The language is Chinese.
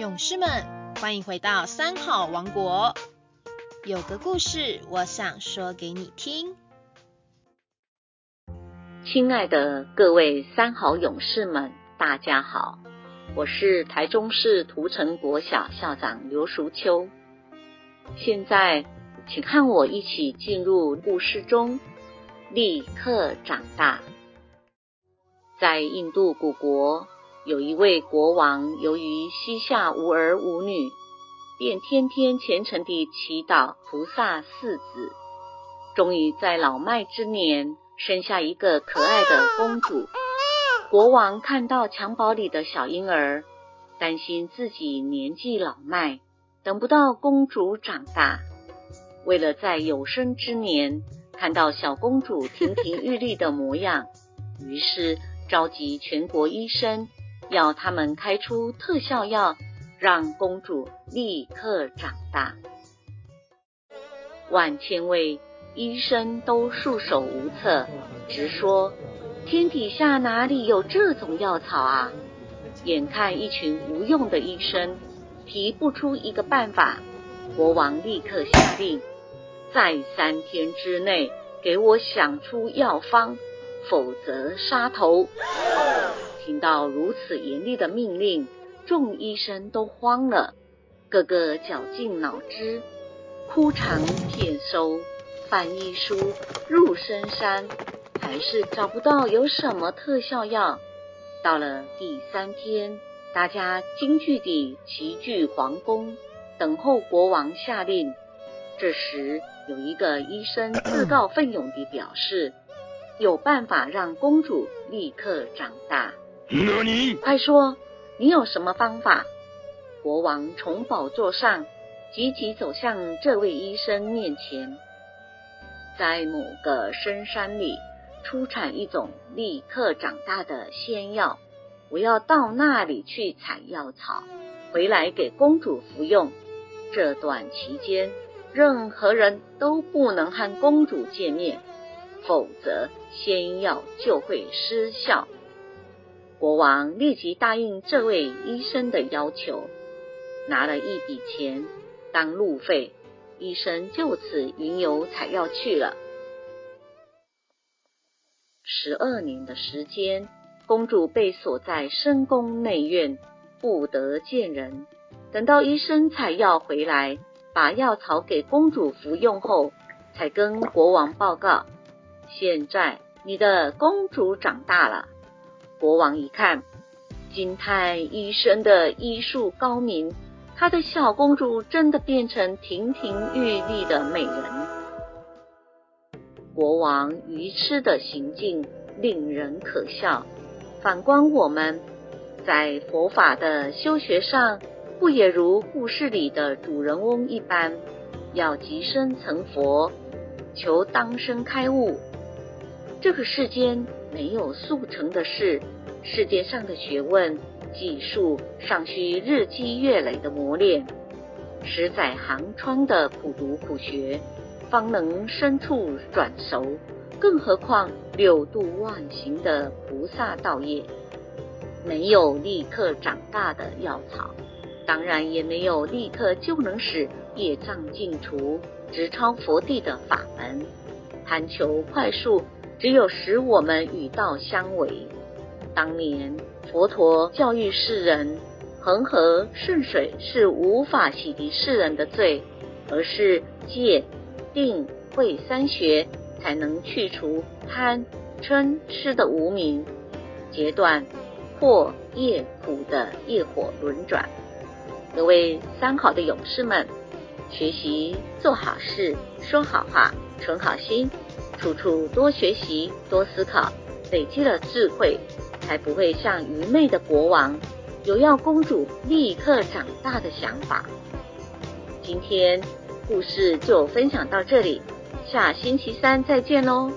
勇士们，欢迎回到三好王国。有个故事，我想说给你听。亲爱的各位三好勇士们，大家好，我是台中市涂城国小校长刘淑秋。现在，请和我一起进入故事中，立刻长大。在印度古国。有一位国王，由于膝下无儿无女，便天天虔诚地祈祷菩萨四子，终于在老迈之年生下一个可爱的公主。国王看到襁褓里的小婴儿，担心自己年纪老迈，等不到公主长大，为了在有生之年看到小公主亭亭玉立的模样，于是召集全国医生。要他们开出特效药，让公主立刻长大。万千位医生都束手无策，直说天底下哪里有这种药草啊！眼看一群无用的医生提不出一个办法，国王立刻下令，在三天之内给我想出药方，否则杀头。听到如此严厉的命令，众医生都慌了，个个绞尽脑汁，枯肠片收，翻医书，入深山，还是找不到有什么特效药。到了第三天，大家惊惧地齐聚皇宫，等候国王下令。这时，有一个医生自告奋勇地表示，有办法让公主立刻长大。快说，你有什么方法？国王从宝座上急急走向这位医生面前，在某个深山里出产一种立刻长大的仙药，我要到那里去采药草，回来给公主服用。这段期间，任何人都不能和公主见面，否则仙药就会失效。国王立即答应这位医生的要求，拿了一笔钱当路费，医生就此云游采药去了。十二年的时间，公主被锁在深宫内院，不得见人。等到医生采药回来，把药草给公主服用后，才跟国王报告：现在你的公主长大了。国王一看，惊叹医生的医术高明，他的小公主真的变成亭亭玉立的美人。国王愚痴的行径令人可笑。反观我们，在佛法的修学上，不也如故事里的主人翁一般，要即生成佛，求当生开悟？这个世间。没有速成的事，世界上的学问、技术尚需日积月累的磨练，十载寒窗的苦读苦学，方能深处转熟。更何况六度万行的菩萨道业，没有立刻长大的药草，当然也没有立刻就能使业障尽除、直超佛地的法门。贪求快速。只有使我们与道相违。当年佛陀教育世人，恒河顺水是无法洗涤世人的罪，而是戒、定、慧三学才能去除贪、嗔、痴的无名，截断破业苦的业火轮转。各位三好的勇士们，学习做好事，说好话，存好心。处处多学习，多思考，累积了智慧，才不会像愚昧的国王有要公主立刻长大的想法。今天故事就分享到这里，下星期三再见喽。